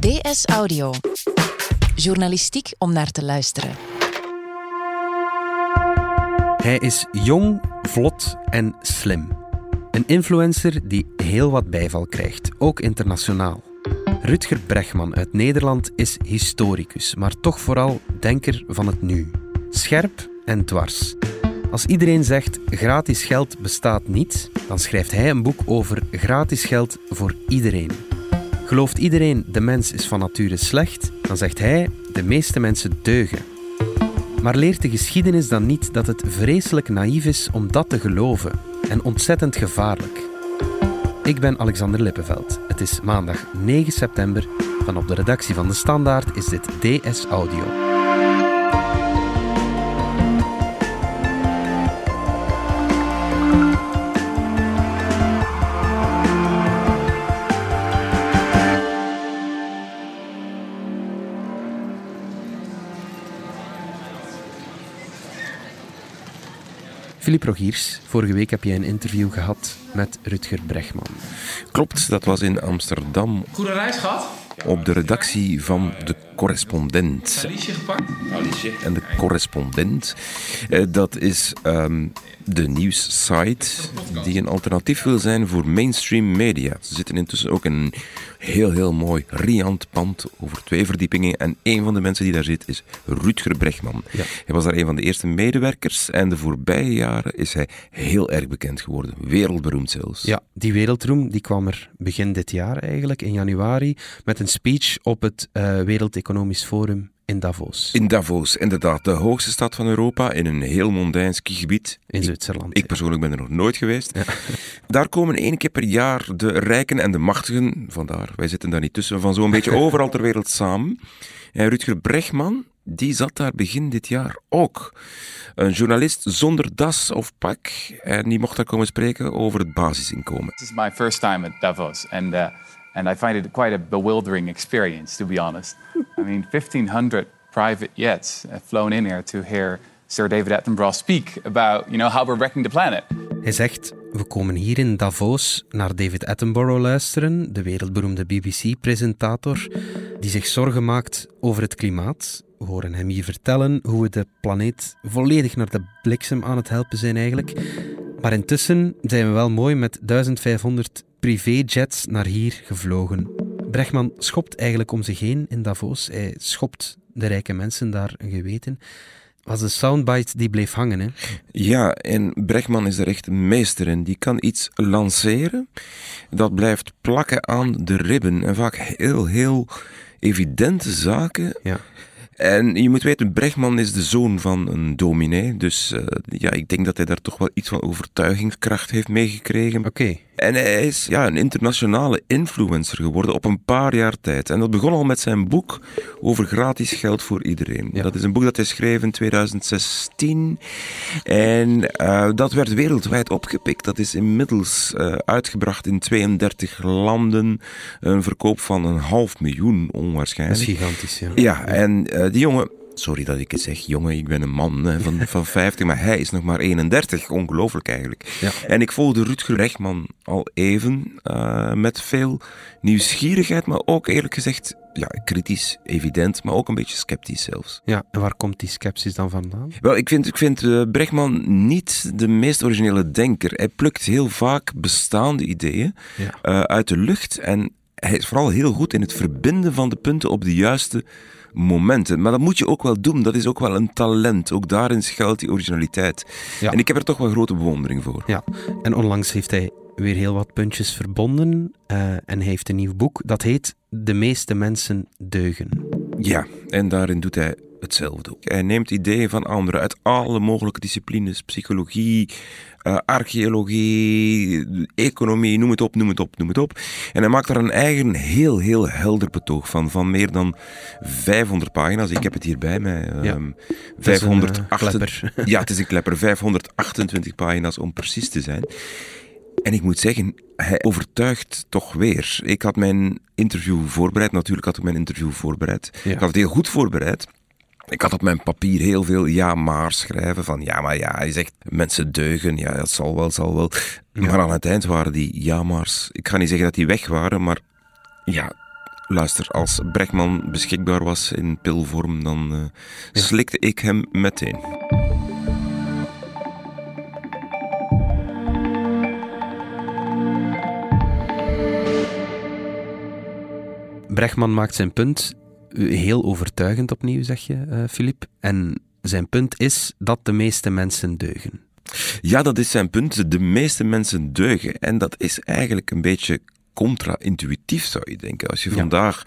DS Audio. Journalistiek om naar te luisteren. Hij is jong, vlot en slim. Een influencer die heel wat bijval krijgt, ook internationaal. Rutger Bregman uit Nederland is historicus, maar toch vooral denker van het nu. Scherp en dwars. Als iedereen zegt gratis geld bestaat niet, dan schrijft hij een boek over gratis geld voor iedereen. Gelooft iedereen de mens is van nature slecht, dan zegt hij de meeste mensen deugen. Maar leert de geschiedenis dan niet dat het vreselijk naïef is om dat te geloven en ontzettend gevaarlijk? Ik ben Alexander Lippenveld. Het is maandag 9 september. Van op de redactie van De Standaard is dit DS Audio. Philippe Rogiers, vorige week heb jij een interview gehad met Rutger Bregman. Klopt, dat was in Amsterdam Goede reis gehad? op de redactie van De Correspondent. Alice gepakt? En De Correspondent, eh, dat is ehm, de nieuwssite die een alternatief wil zijn voor mainstream media. Ze zitten intussen ook in een heel, heel mooi, riant pand over twee verdiepingen. En een van de mensen die daar zit is Rutger Bregman. Ja. Hij was daar een van de eerste medewerkers en de voorbije jaren is hij heel erg bekend geworden. Wereldberoemd zelfs. Ja, die wereldroem die kwam er begin dit jaar eigenlijk, in januari, met een speech op het eh, Wereld Economisch Forum in Davos, In Davos, inderdaad, de hoogste stad van Europa, in een heel mondain skigebied. in Zwitserland. Ik persoonlijk ben er nog nooit geweest. Daar komen één keer per jaar de rijken en de machtigen, vandaar, wij zitten daar niet tussen, van zo'n beetje overal ter wereld samen. En Rutger Bregman, die zat daar begin dit jaar ook. Een journalist zonder das of pak. En die mocht daar komen spreken over het basisinkomen. This is my first time at Davos, and uh, and I find it quite a bewildering experience, to be honest. I mean, 1,500 private jets have flown in here to hear Sir David Attenborough speak about, you know, how we're wrecking the planet. Hij zegt, we komen hier in Davos naar David Attenborough luisteren, de wereldberoemde BBC-presentator, die zich zorgen maakt over het klimaat. We horen hem hier vertellen hoe we de planeet volledig naar de bliksem aan het helpen zijn eigenlijk. Maar intussen zijn we wel mooi met 1500 privéjets naar hier gevlogen. Bregman schopt eigenlijk om zich heen in Davos. Hij schopt de rijke mensen daar een geweten. Was de soundbite die bleef hangen, hè? Ja, en Bregman is er echt meester in. Die kan iets lanceren, dat blijft plakken aan de ribben. En vaak heel, heel evidente zaken. Ja. En je moet weten, Bregman is de zoon van een dominee. Dus eh, ja, ik denk dat hij daar toch wel iets van overtuigingskracht heeft meegekregen. Oké. En hij is ja, een internationale influencer geworden op een paar jaar tijd. En dat begon al met zijn boek over gratis geld voor iedereen. Ja. Dat is een boek dat hij schreef in 2016. En eh, dat werd wereldwijd opgepikt. Dat is inmiddels eh, uitgebracht in 32 landen. Een verkoop van een half miljoen Dat onwaarschijnlijk. is gigantisch, ja. Ja, en eh, die jongen, sorry dat ik het zeg, jongen, ik ben een man hè, van, van 50, maar hij is nog maar 31. Ongelooflijk eigenlijk. Ja. En ik volgde Rutger Bregman al even eh, met veel nieuwsgierigheid, maar ook eerlijk gezegd, ja, kritisch, evident, maar ook een beetje sceptisch zelfs. Ja, en waar komt die sceptisch dan vandaan? Wel, ik vind, ik vind eh, Bregman niet de meest originele denker. Hij plukt heel vaak bestaande ideeën Ja. eh, uit de lucht en hij is vooral heel goed in het verbinden van de punten op de juiste momenten. Maar dat moet je ook wel doen. Dat is ook wel een talent. Ook daarin schuilt die originaliteit. Ja. En ik heb er toch wel grote bewondering voor. Ja, en onlangs heeft hij weer heel wat puntjes verbonden eh, en hij heeft een nieuw boek. Dat heet De meeste mensen deugen. Ja, en daarin doet hij hetzelfde. Hij neemt ideeën van anderen uit alle mogelijke disciplines. Psychologie, eh, archeologie, economie, noem het op, noem het op, noem het op. En hij maakt daar een eigen heel, heel helder betoog van. Van meer dan 500 pagina's. Ik heb het hier bij mij. ehm, is een, eh, 508 ja, het is een klepper. 528 pagina's om precies te zijn. En ik moet zeggen, hij overtuigt toch weer. Ik had mijn interview voorbereid. Natuurlijk had ik mijn interview voorbereid. Ja. Ik had het heel goed voorbereid. Ik had op mijn papier heel veel ja maar schrijven. Van ja, maar ja, hij zegt mensen deugen. Ja, dat zal wel, zal wel. Maar aan het eind waren die ja maar's. Ik ga niet zeggen dat die weg waren, maar ja, luister, als Brechtman beschikbaar was in pilvorm, dan uh, slikte ik hem meteen. Brechtman maakt zijn punt heel overtuigend opnieuw, zeg je, Filip. Eh, en zijn punt is dat de meeste mensen deugen. Ja, dat is zijn punt. De meeste mensen deugen. En dat is eigenlijk een beetje contra-intuïtief, zou je denken. Als je vandaag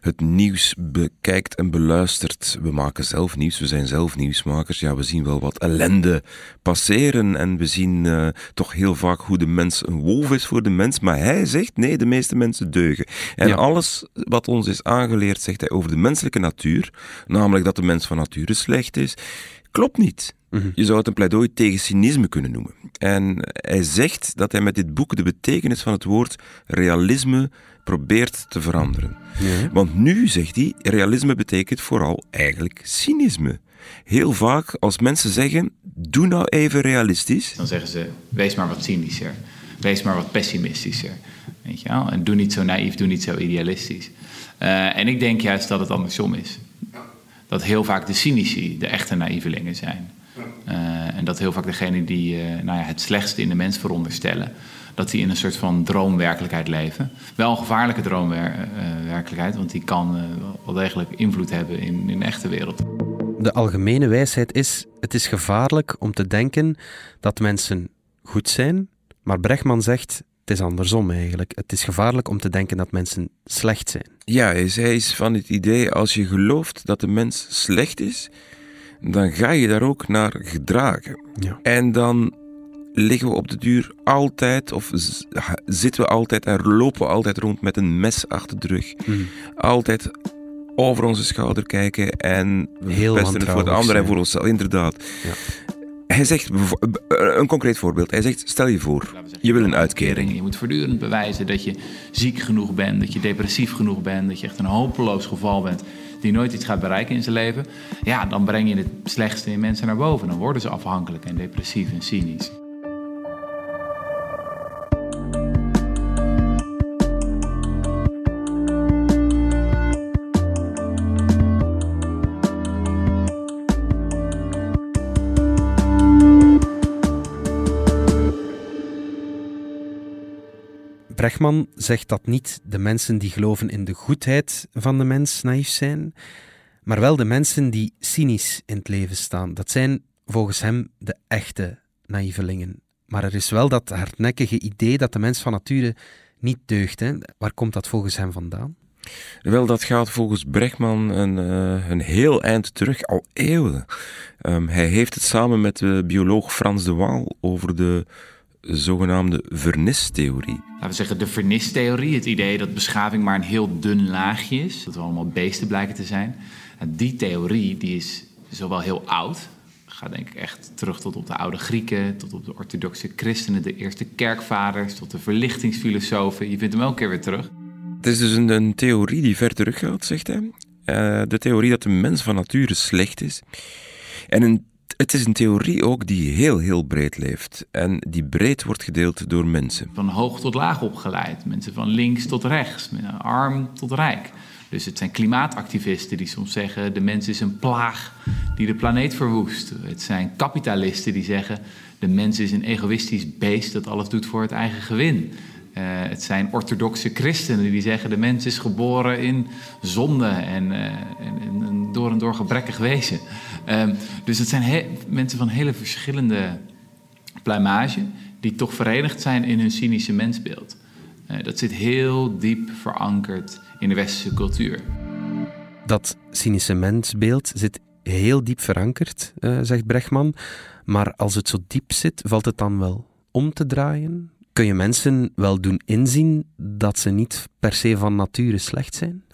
het nieuws bekijkt en beluistert. We maken zelf nieuws, we zijn zelf nieuwsmakers. Ja, we zien wel wat ellende passeren. En we zien uh, toch heel vaak hoe de mens een wolf is voor de mens. Maar hij zegt nee, de meeste mensen deugen. En alles wat ons is aangeleerd, zegt hij over de menselijke natuur. Namelijk dat de mens van nature slecht is. Klopt niet. Mhm. Je zou het een pleidooi tegen cynisme kunnen noemen. En hij zegt dat hij met dit boek de betekenis van het woord realisme probeert te veranderen. Ja. Want nu, zegt hij, realisme betekent vooral eigenlijk cynisme. Heel vaak als mensen zeggen, doe nou even realistisch. Dan zeggen ze, wees maar wat cynischer. Wees maar wat pessimistischer. Weet je wel? En doe niet zo naïef, doe niet zo idealistisch. Uh, en ik denk juist dat het andersom is. Dat heel vaak de cynici de echte naïvelingen zijn. Uh, en dat heel vaak degenen die uh, nou ja, het slechtste in de mens veronderstellen, dat die in een soort van droomwerkelijkheid leven. Wel een gevaarlijke droomwerkelijkheid, want die kan uh, wel degelijk invloed hebben in, in de echte wereld. De algemene wijsheid is: het is gevaarlijk om te denken dat mensen goed zijn, maar Brechtman zegt het is andersom eigenlijk. Het is gevaarlijk om te denken dat mensen slecht zijn. Ja, zij is van het idee als je gelooft dat de mens slecht is, dan ga je daar ook naar gedragen. Ja. En dan liggen we op de duur altijd, of zitten we altijd en lopen we altijd rond met een mes achter de rug. Hmm. Altijd over onze schouder kijken en Heel het voor de ander en voor onszelf, inderdaad. Ja. Hij zegt, een concreet voorbeeld, hij zegt, stel je voor, je wil een uitkering. Je moet voortdurend bewijzen dat je ziek genoeg bent, dat je depressief genoeg bent, dat je echt een hopeloos geval bent die nooit iets gaat bereiken in zijn leven, ja, dan breng je het slechtste in mensen naar boven. Dan worden ze afhankelijk en depressief en cynisch. Brechtman zegt dat niet de mensen die geloven in de goedheid van de mens naïef zijn, maar wel de mensen die cynisch in het leven staan. Dat zijn volgens hem de echte naïvelingen. Maar er is wel dat hardnekkige idee dat de mens van nature niet deugt. Hè? Waar komt dat volgens hem vandaan? Wel, dat gaat volgens Brechtman een, uh, een heel eind terug, al eeuwen. Um, hij heeft het samen met de bioloog Frans de Waal over de zogenaamde vernistheorie. Laten we zeggen de vernistheorie, het idee dat beschaving maar een heel dun laagje is, dat we allemaal beesten blijken te zijn. Die theorie die is zowel heel oud, gaat denk ik echt terug tot op de oude Grieken, tot op de orthodoxe christenen, de eerste kerkvaders, tot de verlichtingsfilosofen. Je vindt hem elke keer weer terug. Het is dus een, een theorie die ver terug gaat, zegt hij. Uh, de theorie dat de mens van nature slecht is. En een het is een theorie ook die heel, heel breed leeft. En die breed wordt gedeeld door mensen. Van hoog tot laag opgeleid. Mensen van links tot rechts. Arm tot rijk. Dus het zijn klimaatactivisten die soms zeggen: de mens is een plaag die de planeet verwoest. Het zijn kapitalisten die zeggen: de mens is een egoïstisch beest dat alles doet voor het eigen gewin. Uh, het zijn orthodoxe christenen die zeggen: de mens is geboren in zonde en, uh, en door en door gebrekkig wezen. Um, dus het zijn mensen van hele verschillende pluimage die toch verenigd zijn in hun cynische mensbeeld. Uh, dat zit heel diep verankerd in de westerse cultuur. Dat cynische mensbeeld zit heel diep verankerd, zegt Brechtman. Maar als het zo diep zit, valt het dan wel om te draaien? kun je mensen wel doen inzien dat ze niet per se van nature slecht zijn?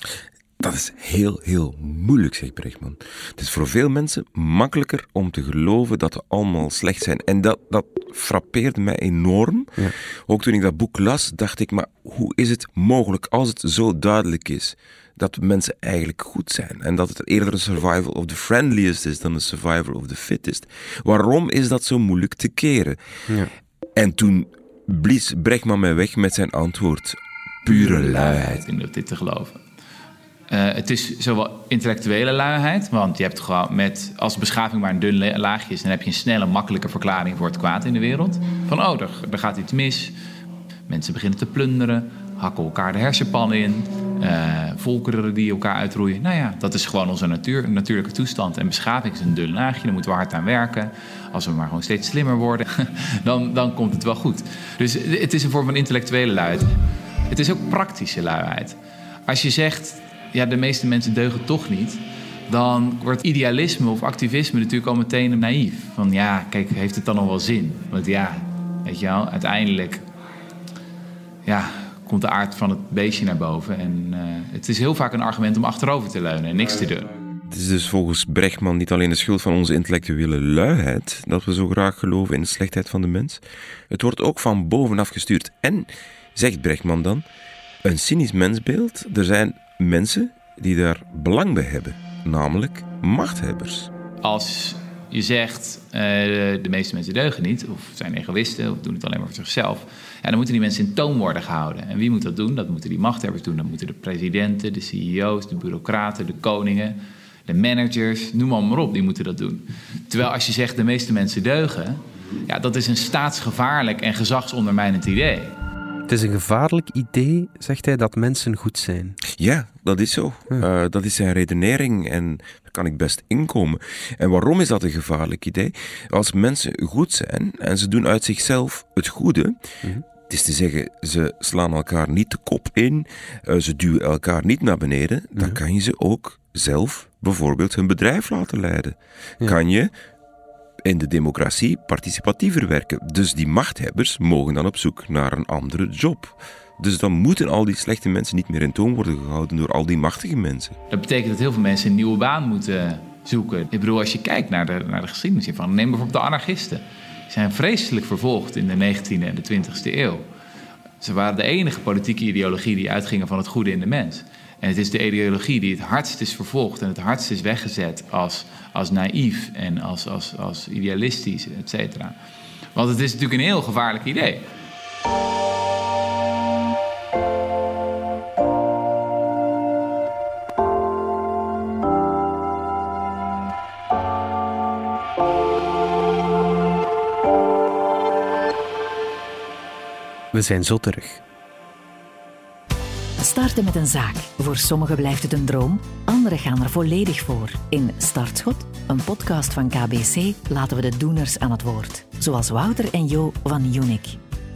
Dat is heel, heel moeilijk, zegt Brechtman. Het is voor veel mensen makkelijker om te geloven dat we allemaal slecht zijn. En dat, dat frappeerde mij enorm. Ja. Ook toen ik dat boek las, dacht ik, maar hoe is het mogelijk als het zo duidelijk is dat mensen eigenlijk goed zijn? En dat het eerder een survival of the friendliest is dan een survival of the fittest. Waarom is dat zo moeilijk te keren? Ja. En toen blies Brechtman mij weg met zijn antwoord. Pure luiheid. In dit te geloven. Uh, het is zowel intellectuele luiheid, want je hebt gewoon met als beschaving maar een dun laagje is, dan heb je een snelle, makkelijke verklaring voor het kwaad in de wereld. Van oh, er, gaat iets mis. Mensen beginnen te plunderen, hakken elkaar de hersenpan in, uh, volkeren die elkaar uitroeien. Nou ja, dat is gewoon onze natuur, natuurlijke toestand. En beschaving is een dun laagje, daar moeten we hard aan werken. Als we maar gewoon steeds slimmer worden, dan, dan komt het wel goed. Dus het is een vorm van intellectuele luiheid. Het is ook praktische luiheid. Als je zegt, ja, de meeste mensen deugen toch niet dan wordt idealisme of activisme natuurlijk al meteen naïef. Van ja, kijk, heeft het dan nog wel zin? Want ja, weet je wel, uiteindelijk ja, komt de aard van het beestje naar boven. En uh, het is heel vaak een argument om achterover te leunen en niks te doen. Het is dus volgens Brechtman niet alleen de schuld van onze intellectuele luiheid dat we zo graag geloven in de slechtheid van de mens. Het wordt ook van bovenaf gestuurd. En, zegt Brechtman dan, een cynisch mensbeeld. Er zijn mensen die daar belang bij hebben, namelijk machthebbers. Als je zegt, uh, de meeste mensen deugen niet, of zijn egoïsten, of doen het alleen maar voor zichzelf, ja, dan moeten die mensen in toom worden gehouden. En wie moet dat doen? Dat moeten die machthebbers doen. Dat moeten de presidenten, de CEO's, de bureaucraten, de koningen, de managers, noem maar, maar op, die moeten dat doen. Terwijl als je zegt, de meeste mensen deugen, ja, dat is een staatsgevaarlijk en gezagsondermijnend idee. Het is een gevaarlijk idee, zegt hij, dat mensen goed zijn. Ja, dat is zo. Uh, dat is zijn redenering en daar kan ik best inkomen. En waarom is dat een gevaarlijk idee? Als mensen goed zijn en ze doen uit zichzelf het goede, mhm. Het is te zeggen, ze slaan elkaar niet de kop in, uh, ze duwen elkaar niet naar beneden. Dan kan je ze ook zelf bijvoorbeeld hun bedrijf laten leiden. Kan je in de democratie participatiever werken. Dus die machthebbers mogen dan op zoek naar een andere job. Dus dan moeten al die slechte mensen niet meer in toon worden gehouden door al die machtige mensen. Dat betekent dat heel veel mensen een nieuwe baan moeten zoeken. Ik bedoel, als je kijkt naar de, naar de geschiedenis hiervan, neem bijvoorbeeld de anarchisten. Die zijn vreselijk vervolgd in de 19e en de 20e eeuw. Ze waren de enige politieke ideologie die uitgingen van het goede in de mens. En het is de ideologie die het hardst is vervolgd en het hardst is weggezet als, als naïef en als, als, als idealistisch, et cetera. Want het is natuurlijk een heel gevaarlijk idee. We zijn zo terug. Starten met een zaak. Voor sommigen blijft het een droom, anderen gaan er volledig voor. In Startschot, een podcast van KBC, laten we de doeners aan het woord. Zoals Wouter en Jo van Unic.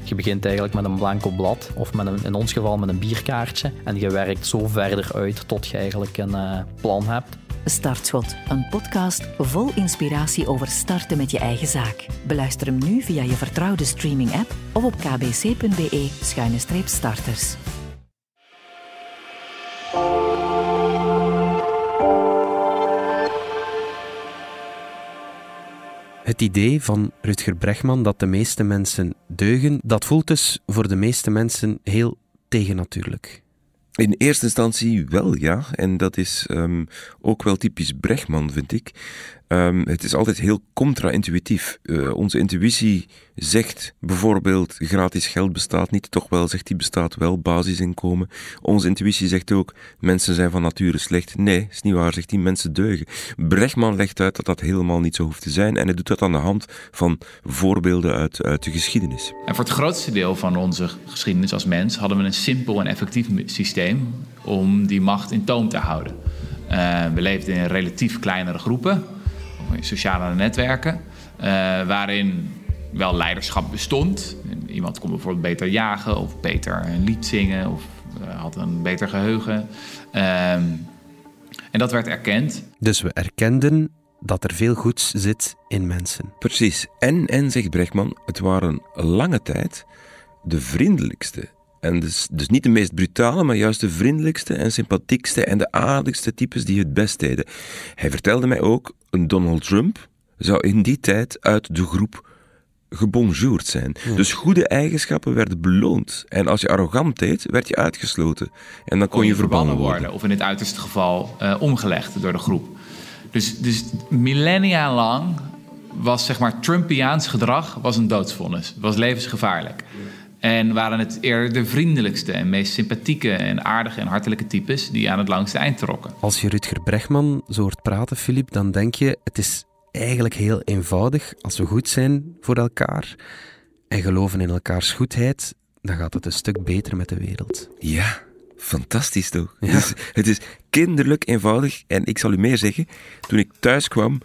Je begint eigenlijk met een blanco blad, of met een, in ons geval met een bierkaartje. En je werkt zo verder uit tot je eigenlijk een uh, plan hebt. Startschot, een podcast vol inspiratie over starten met je eigen zaak. Beluister hem nu via je vertrouwde streaming-app of op kbc.be-starters. Het idee van Rutger Bregman dat de meeste mensen deugen, dat voelt dus voor de meeste mensen heel tegennatuurlijk. In eerste instantie wel, ja. En dat is um, ook wel typisch Bregman, vind ik. Um, het is altijd heel contra-intuïtief. Uh, onze intuïtie zegt bijvoorbeeld gratis geld bestaat niet, toch wel zegt die bestaat wel, basisinkomen. Onze intuïtie zegt ook mensen zijn van nature slecht. Nee, is niet waar, zegt die mensen deugen. Bregman legt uit dat dat helemaal niet zo hoeft te zijn en hij doet dat aan de hand van voorbeelden uit, uit de geschiedenis. En voor het grootste deel van onze geschiedenis als mens hadden we een simpel en effectief systeem om die macht in toom te houden. Uh, we leefden in relatief kleinere groepen sociale netwerken, uh, waarin wel leiderschap bestond. Iemand kon bijvoorbeeld beter jagen of beter een lied zingen of uh, had een beter geheugen. Ehm, en dat werd erkend. Dus we erkenden dat er veel goeds zit in mensen. Precies. En, en zegt Brechtman, het waren lange tijd de vriendelijkste en dus, dus niet de meest brutale, maar juist de vriendelijkste en sympathiekste en de aardigste types die het best deden. Hij vertelde mij ook, een Donald Trump zou in die tijd uit de groep gebonjourd zijn. Dus goede eigenschappen werden beloond. En als je arrogant deed, werd je uitgesloten. En dan kon, je, verbannen worden. Of in het uiterste geval uh, omgelegd door de groep. Dus, dus millennia lang was zeg maar Trumpiaans gedrag was een doodsvonnis. was levensgevaarlijk. En waren het eerder de vriendelijkste en meest sympathieke en aardige en hartelijke types die aan het langste eind trokken. Als je Rutger Bregman zo hoort praten, Filip, dan denk je het is eigenlijk heel eenvoudig. Als we goed zijn voor elkaar en geloven in elkaars goedheid, dan gaat het een stuk beter met de wereld. Ja, fantastisch toch? Het, is, het, is, kinderlijk eenvoudig. En ik zal u meer zeggen, toen ik thuis kwam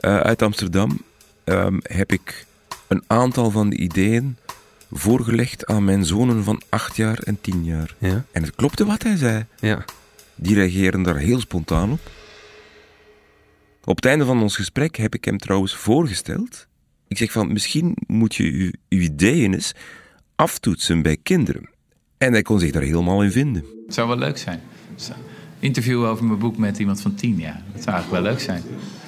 uh, uit Amsterdam, um, heb ik een aantal van de ideeën voorgelegd aan mijn zonen van acht jaar en tien jaar. Ja. En het klopte wat hij zei. Ja. Die reageren daar heel spontaan op. Op het einde van ons gesprek heb ik hem trouwens voorgesteld. Ik zeg van, misschien moet je uw, uw ideeën eens aftoetsen bij kinderen. En hij kon zich daar helemaal in vinden. Het zou wel leuk zijn. Interview over mijn boek met iemand van tien, ja. Dat zou eigenlijk wel leuk zijn.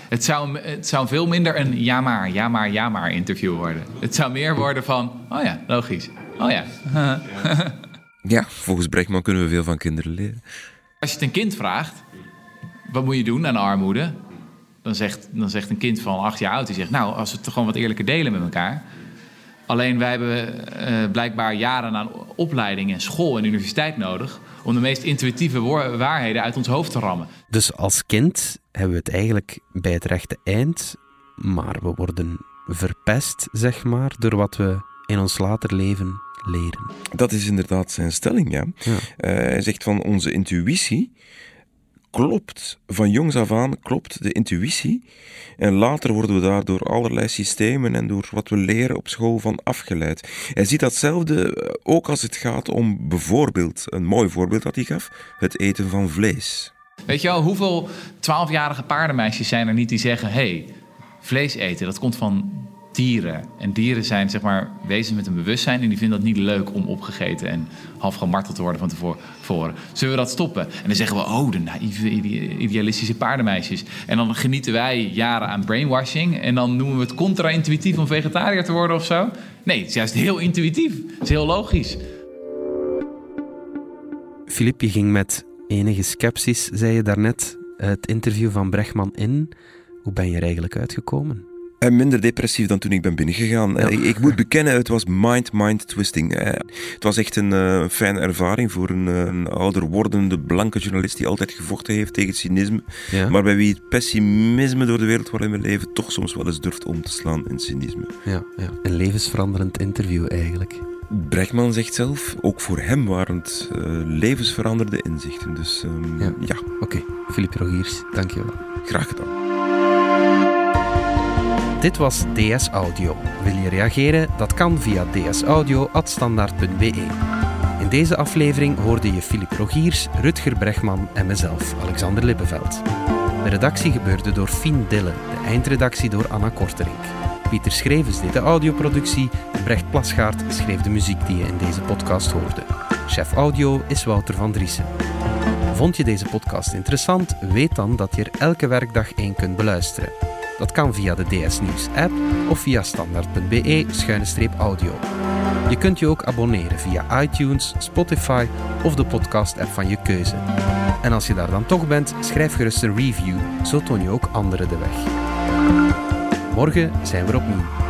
Het zou, het zou veel minder een ja maar, ja maar, ja maar interview worden. Het zou meer worden van, oh ja, logisch. Oh ja. ja, volgens Brechtman kunnen we veel van kinderen leren. Als je het een kind vraagt, wat moet je doen aan armoede? Dan zegt, dan zegt een kind van acht jaar oud, die zegt, nou, als we het gewoon wat eerlijker delen met elkaar. Alleen wij hebben uh, blijkbaar jaren aan opleiding en school en universiteit nodig om de meest intuïtieve waarheden uit ons hoofd te rammen. Dus als kind hebben we het eigenlijk bij het rechte eind, maar we worden verpest, zeg maar, door wat we in ons later leven leren. Dat is inderdaad zijn stelling, ja. ja. Uh, hij zegt van onze intuïtie klopt, van jongs af aan klopt de intuïtie. En later worden we daar door allerlei systemen en door wat we leren op school van afgeleid. Hij ziet datzelfde eh, ook als het gaat om bijvoorbeeld, een mooi voorbeeld dat hij gaf, het eten van vlees. Weet je wel, hoeveel twaalfjarige paardenmeisjes zijn er niet die zeggen: hey, vlees eten, dat komt van dieren. En dieren zijn zeg maar wezens met een bewustzijn en die vinden dat niet leuk om opgegeten en half gemarteld te worden van tevoren. Zullen we dat stoppen? En dan zeggen we, oh, de naïeve, idealistische paardenmeisjes. En dan genieten wij jaren aan brainwashing en dan noemen we het contra-intuïtief om vegetariër te worden of zo. Nee, het is juist heel intuïtief. Het is heel logisch. Filip, je ging met enige sceptisch, zei je daarnet, het interview van Brechtman in. Hoe ben je er eigenlijk uitgekomen? En minder depressief dan toen ik ben binnengegaan. Ik, ik, moet bekennen, het was mind-mind twisting. Het was echt een uh, fijne ervaring voor een, uh, een, ouder wordende blanke journalist die altijd gevochten heeft tegen cynisme. Ja. Maar bij wie het pessimisme door de wereld waarin we leven toch soms wel eens durft om te slaan in cynisme. Ja, ja. een levensveranderend interview eigenlijk. Brechtman zegt zelf, ook voor hem waren het uh, levensveranderde inzichten. Dus um, ja. Oké, okay. Philippe Rogiers, dankjewel. Graag gedaan. Dit was DS Audio. Wil je reageren? Dat kan via dsaudio.standaard.be. In deze aflevering hoorde je Filip Rogiers, Rutger Bregman en mezelf, Alexander Lippeveld. De redactie gebeurde door Fien Dille, de eindredactie door Anna Korterink. Pieter Schrevens deed de audioproductie Brecht Plasgaard schreef de muziek die je in deze podcast hoorde. Chef audio is Wouter van Driessen. Vond je deze podcast interessant? Weet dan dat je er elke werkdag één kunt beluisteren. Dat kan via de DS Nieuws app of via standaard.be-audio. Je kunt je ook abonneren via iTunes, Spotify of de podcast-app van je keuze. En als je daar dan toch bent, schrijf gerust een review, zo toon je ook anderen de weg. Morgen zijn we opnieuw.